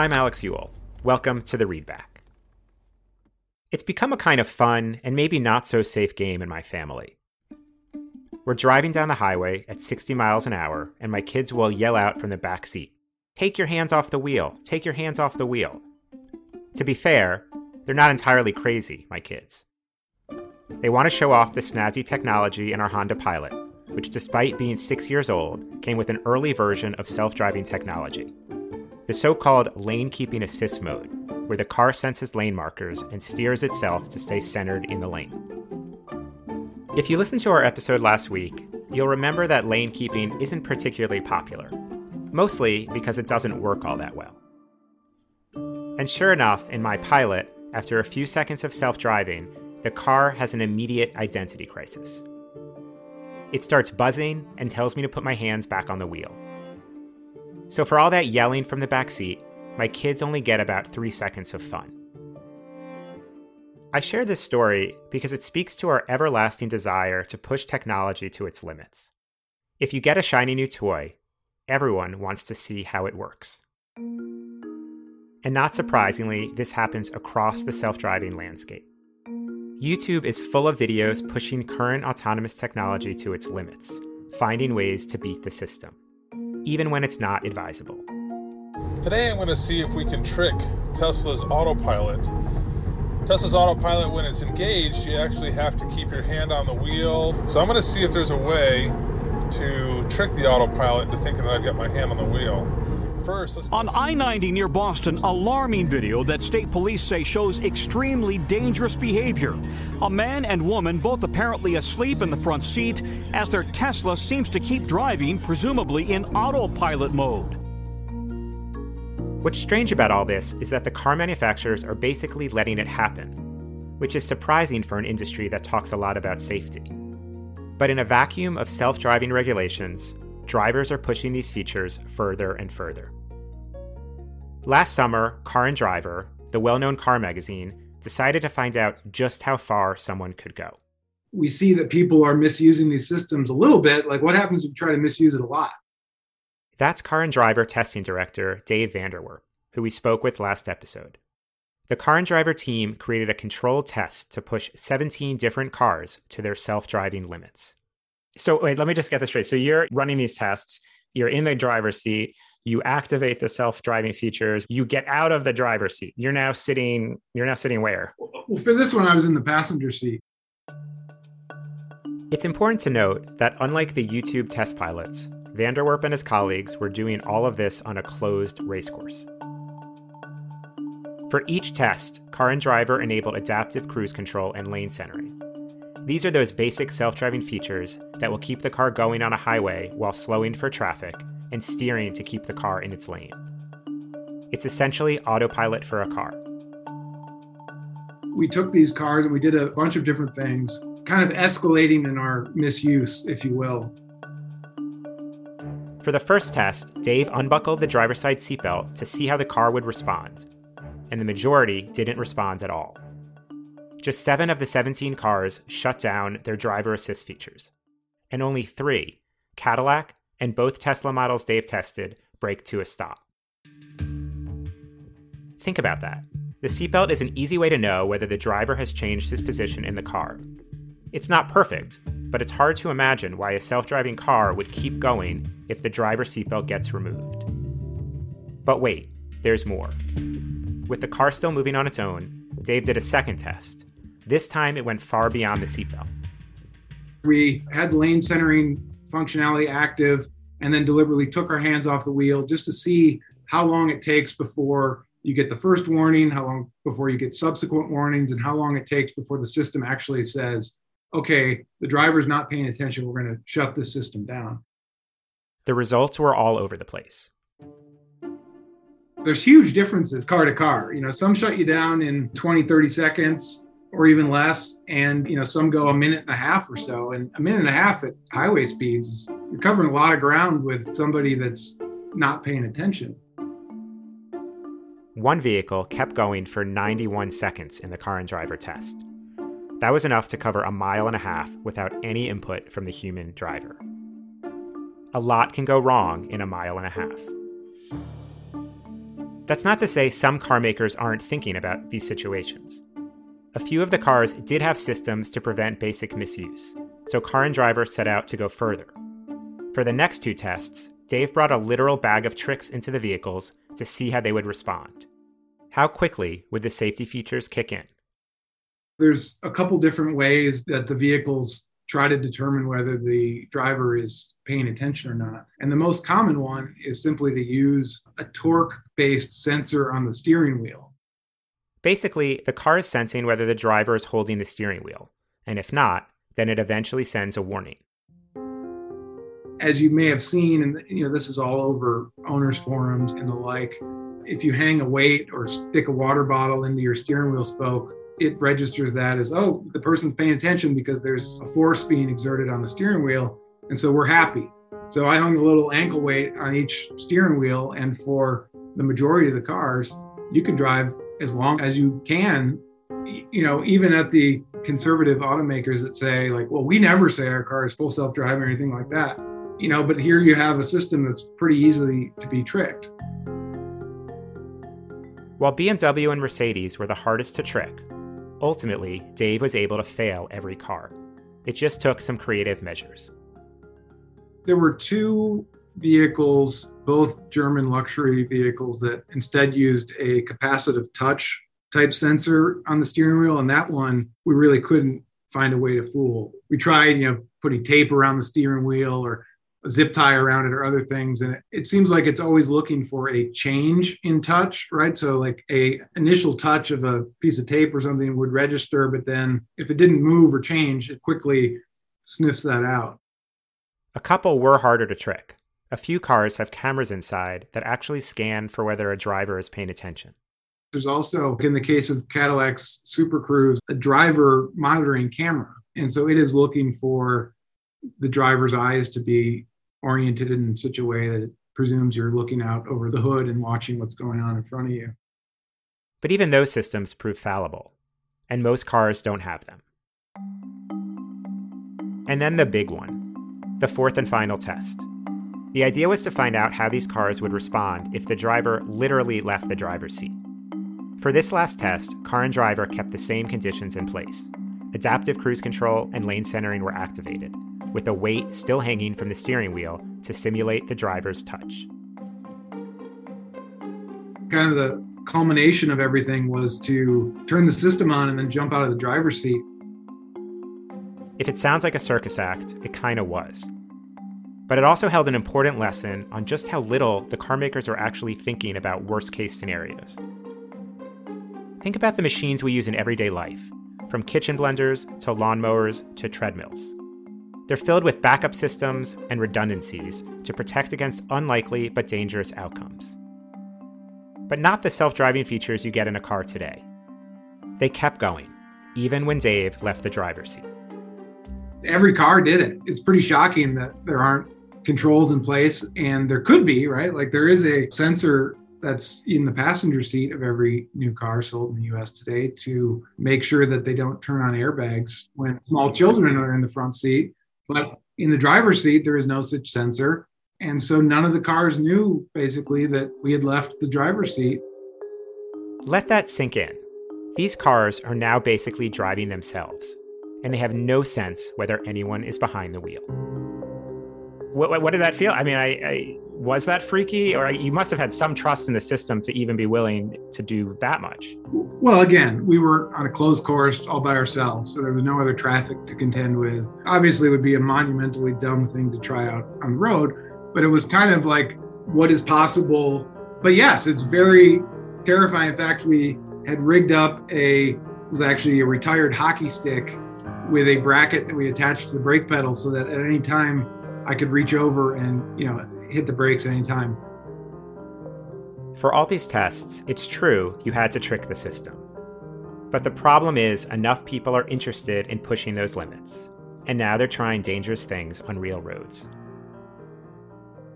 I'm Alex Eule. Welcome to the Readback. It's become a kind of fun and maybe not so safe game in my family. We're driving down the highway at 60 miles an hour, and my kids will yell out from the back seat, Take your hands off the wheel! Take your hands off the wheel! To be fair, they're not entirely crazy, my kids. They want to show off the snazzy technology in our Honda Pilot, which, despite being six years old, came with an early version of self driving technology the so called lane keeping assist mode, where the car senses lane markers and steers itself to stay centered in the lane. If you listened to our episode last week, you'll remember that lane keeping isn't particularly popular, mostly because it doesn't work all that well. And sure enough, in my pilot, after a few seconds of self driving, the car has an immediate identity crisis. It starts buzzing and tells me to put my hands back on the wheel. So, for all that yelling from the back seat, my kids only get about three seconds of fun. I share this story because it speaks to our everlasting desire to push technology to its limits. If you get a shiny new toy, everyone wants to see how it works. And not surprisingly, this happens across the self driving landscape. YouTube is full of videos pushing current autonomous technology to its limits, finding ways to beat the system even when it's not advisable. Today I'm going to see if we can trick Tesla's autopilot. Tesla's autopilot, when it's engaged, you actually have to keep your hand on the wheel. So I'm going to see if there's a way to trick the autopilot into thinking that I've got my hand on the wheel. First, on I 90 near Boston, alarming video that state police say shows extremely dangerous behavior. A man and woman, both apparently asleep in the front seat, as their Tesla seems to keep driving, presumably in autopilot mode. What's strange about all this is that the car manufacturers are basically letting it happen, which is surprising for an industry that talks a lot about safety. But in a vacuum of self driving regulations, drivers are pushing these features further and further. Last summer, Car and Driver, the well known car magazine, decided to find out just how far someone could go. We see that people are misusing these systems a little bit. Like, what happens if you try to misuse it a lot? That's Car and Driver testing director Dave Vanderwerp, who we spoke with last episode. The Car and Driver team created a controlled test to push 17 different cars to their self driving limits. So wait, let me just get this straight. So you're running these tests, you're in the driver's seat, you activate the self-driving features, you get out of the driver's seat. You're now sitting, you're now sitting where? Well, for this one, I was in the passenger seat. It's important to note that unlike the YouTube test pilots, Vanderwerp and his colleagues were doing all of this on a closed racecourse. For each test, car and driver enabled adaptive cruise control and lane centering. These are those basic self driving features that will keep the car going on a highway while slowing for traffic and steering to keep the car in its lane. It's essentially autopilot for a car. We took these cars and we did a bunch of different things, kind of escalating in our misuse, if you will. For the first test, Dave unbuckled the driver's side seatbelt to see how the car would respond, and the majority didn't respond at all. Just seven of the 17 cars shut down their driver assist features, and only three, Cadillac and both Tesla models Dave tested, brake to a stop. Think about that. The seatbelt is an easy way to know whether the driver has changed his position in the car. It's not perfect, but it's hard to imagine why a self driving car would keep going if the driver seatbelt gets removed. But wait, there's more. With the car still moving on its own, Dave did a second test, this time it went far beyond the seatbelt. We had lane centering functionality active and then deliberately took our hands off the wheel just to see how long it takes before you get the first warning, how long before you get subsequent warnings, and how long it takes before the system actually says, okay, the driver's not paying attention, we're going to shut this system down. The results were all over the place. There's huge differences car to car. You know, some shut you down in 20, 30 seconds or even less. And, you know, some go a minute and a half or so. And a minute and a half at highway speeds, you're covering a lot of ground with somebody that's not paying attention. One vehicle kept going for 91 seconds in the car and driver test. That was enough to cover a mile and a half without any input from the human driver. A lot can go wrong in a mile and a half. That's not to say some car makers aren't thinking about these situations. A few of the cars did have systems to prevent basic misuse, so car and driver set out to go further. For the next two tests, Dave brought a literal bag of tricks into the vehicles to see how they would respond. How quickly would the safety features kick in? There's a couple different ways that the vehicles try to determine whether the driver is paying attention or not. And the most common one is simply to use a torque based sensor on the steering wheel. Basically, the car is sensing whether the driver is holding the steering wheel, and if not, then it eventually sends a warning. As you may have seen, and you know this is all over owners forums and the like. If you hang a weight or stick a water bottle into your steering wheel spoke, it registers that as oh the person's paying attention because there's a force being exerted on the steering wheel, and so we're happy. So I hung a little ankle weight on each steering wheel, and for the majority of the cars, you can drive as long as you can you know even at the conservative automakers that say like well we never say our car is full self-driving or anything like that you know but here you have a system that's pretty easily to be tricked. While bmw and mercedes were the hardest to trick ultimately dave was able to fail every car. It just took some creative measures. There were two vehicles, both German luxury vehicles, that instead used a capacitive touch type sensor on the steering wheel. And that one, we really couldn't find a way to fool. We tried, you know, putting tape around the steering wheel or a zip tie around it or other things and it, it, seems like it's always looking for a change in touch right so like a initial touch of a piece of tape or something would register but then if it didn't move or change it quickly sniffs that out a couple were harder to trick a few cars have cameras inside that actually scan for whether a driver is paying attention. There's also, in the case of Cadillac's Super Cruise, a driver monitoring camera. And so it is looking for the driver's eyes to be oriented in such a way that it presumes you're looking out over the hood and watching what's going on in front of you. But even those systems prove fallible, and most cars don't have them. And then the big one, the fourth and final test the idea was to find out how these cars would respond if the driver literally left the driver's seat. For this last test, car and driver kept the same conditions in place. Adaptive cruise control and lane centering were activated, with a weight still hanging from the steering wheel to simulate the driver's touch. Kind of the culmination of everything was to turn the system on and then jump out of the driver's seat. If it sounds like a circus act, it kind of was but it also held an important lesson on just how little the carmakers are actually thinking about worst case scenarios. Think about the machines we use in everyday life, from kitchen blenders to lawnmowers to treadmills. They're filled with backup systems and redundancies to protect against unlikely but dangerous outcomes. But not the self driving features you get in a car today. They kept going, even when Dave left the driver's seat. Every car did it. It's pretty shocking that there aren't controls in place and there could be right? Like there is a sensor that's in the passenger seat of every new car sold in the US today to make sure that they don't turn on airbags when small children are in the front seat. But in the driver's seat there is no such sensor. And so none of the cars knew basically that we had left the driver's seat. Let that sink in. These cars are now basically driving themselves and they have no sense whether anyone is behind the wheel what, what did that feel? I mean, I, I was that freaky, or you must have had some trust in the system to even be willing to do that much. Well, again, we were on a closed course all by ourselves, so there was no other traffic to contend with. Obviously, it would be a monumentally dumb thing to try out on the road, but it was kind of like what is possible. But yes, it's very terrifying. In fact, we had rigged up a was actually a retired hockey stick with a bracket that we attached to the brake pedal so that at any time I could reach over and, you know, hit the brakes at any time. For all these tests, it's true you had to trick the system. But the problem is, enough people are interested in pushing those limits, and now they're trying dangerous things on real roads.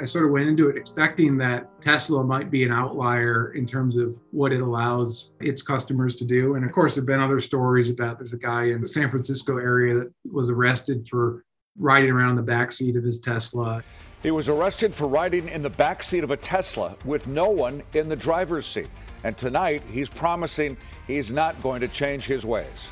I sort of went into it expecting that Tesla might be an outlier in terms of what it allows its customers to do. And of course, there have been other stories about there's a guy in the San Francisco area that was arrested for riding around the back seat of his Tesla. He was arrested for riding in the back seat of a Tesla with no one in the driver's seat. And tonight, he's promising he's not going to change his ways.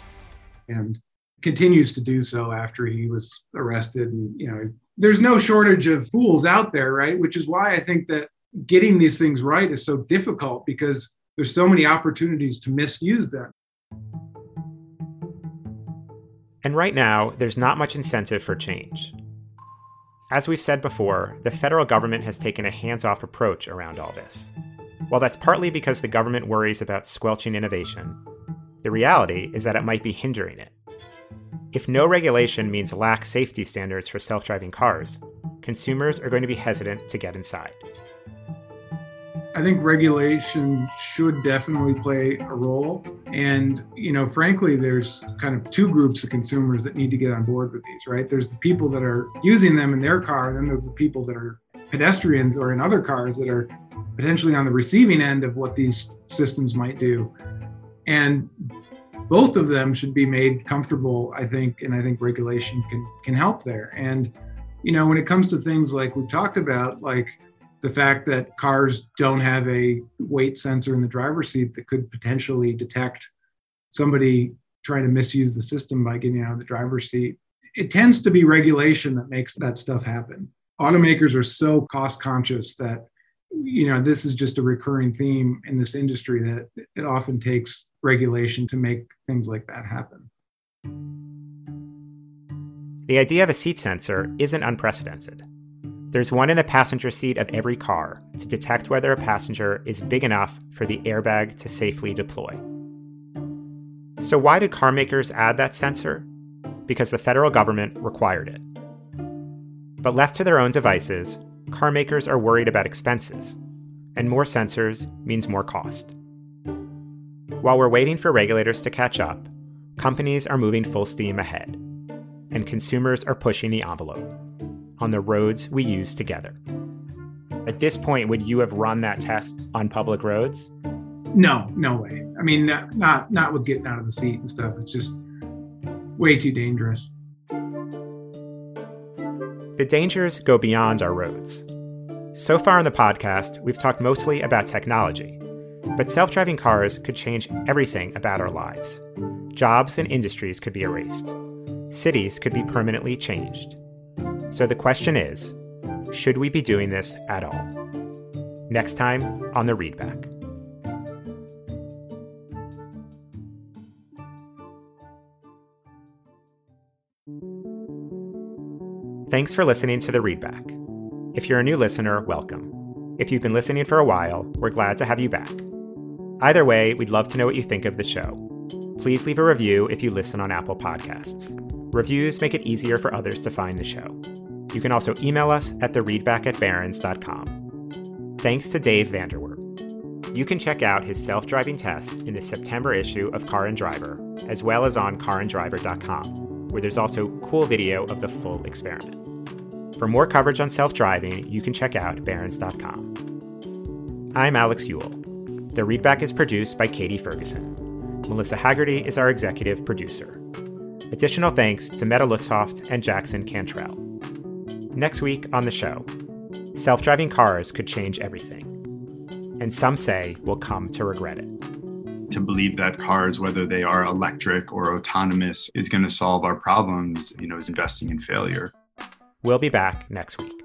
And continues to do so after he was arrested and you know there's no shortage of fools out there, right? Which is why I think that getting these things right is so difficult because there's so many opportunities to misuse them. And right now, there's not much incentive for change. As we've said before, the federal government has taken a hands off approach around all this. While that's partly because the government worries about squelching innovation, the reality is that it might be hindering it. If no regulation means lax safety standards for self driving cars, consumers are going to be hesitant to get inside. I think regulation should definitely play a role. And, you know, frankly, there's kind of two groups of consumers that need to get on board with these, right? There's the people that are using them in their car, and then there's the people that are pedestrians or in other cars that are potentially on the receiving end of what these systems might do. And both of them should be made comfortable i think and i think regulation can can help there and you know when it comes to things like we've talked about like the fact that cars don't have a weight sensor in the driver's seat that could potentially detect somebody trying to misuse the system by getting out of the driver's seat it tends to be regulation that makes that stuff happen automakers are so cost conscious that you know this is just a recurring theme in this industry that it often takes regulation to make things like that happen. The idea of a seat sensor isn't unprecedented. There's one in the passenger seat of every car to detect whether a passenger is big enough for the airbag to safely deploy. So, why did car makers add that sensor? Because the federal government required it. But left to their own devices, car makers are worried about expenses, and more sensors means more cost. While we're waiting for regulators to catch up, companies are moving full steam ahead, and consumers are pushing the envelope on the roads we use together. At this point, would you have run that test on public roads? No, no way. I mean, not not, not with getting out of the seat and stuff. It's just way too dangerous. The dangers go beyond our roads. So far in the podcast, we've talked mostly about technology but self driving cars could change everything about our lives. Jobs and industries could be erased, cities could be permanently changed. So the question is should we be doing this at all? Next time on the Readback. Thanks for listening to the Readback. If you're a new listener, welcome. If you've been listening for a while, we're glad to have you back. Either way, we'd love to know what you think of the show. Please leave a review if you listen on Apple Podcasts. Reviews make it easier for others to find the show. You can also email us at thereadback at barrons.com. Thanks to Dave Vanderwerp. You can check out his self driving test in the September issue of Car and Driver, as well as on caranddriver.com, where there's also cool video of the full experiment. For more coverage on self driving, you can check out barrons.com. I'm Alex Eule. The Readback is produced by Katie Ferguson. Melissa Haggerty is our executive producer. Additional thanks to Meta Lutzhoft and Jackson Cantrell. Next week on the show, self driving cars could change everything. And some say we'll come to regret it. To believe that cars, whether they are electric or autonomous, is going to solve our problems, you know, is investing in failure. We'll be back next week.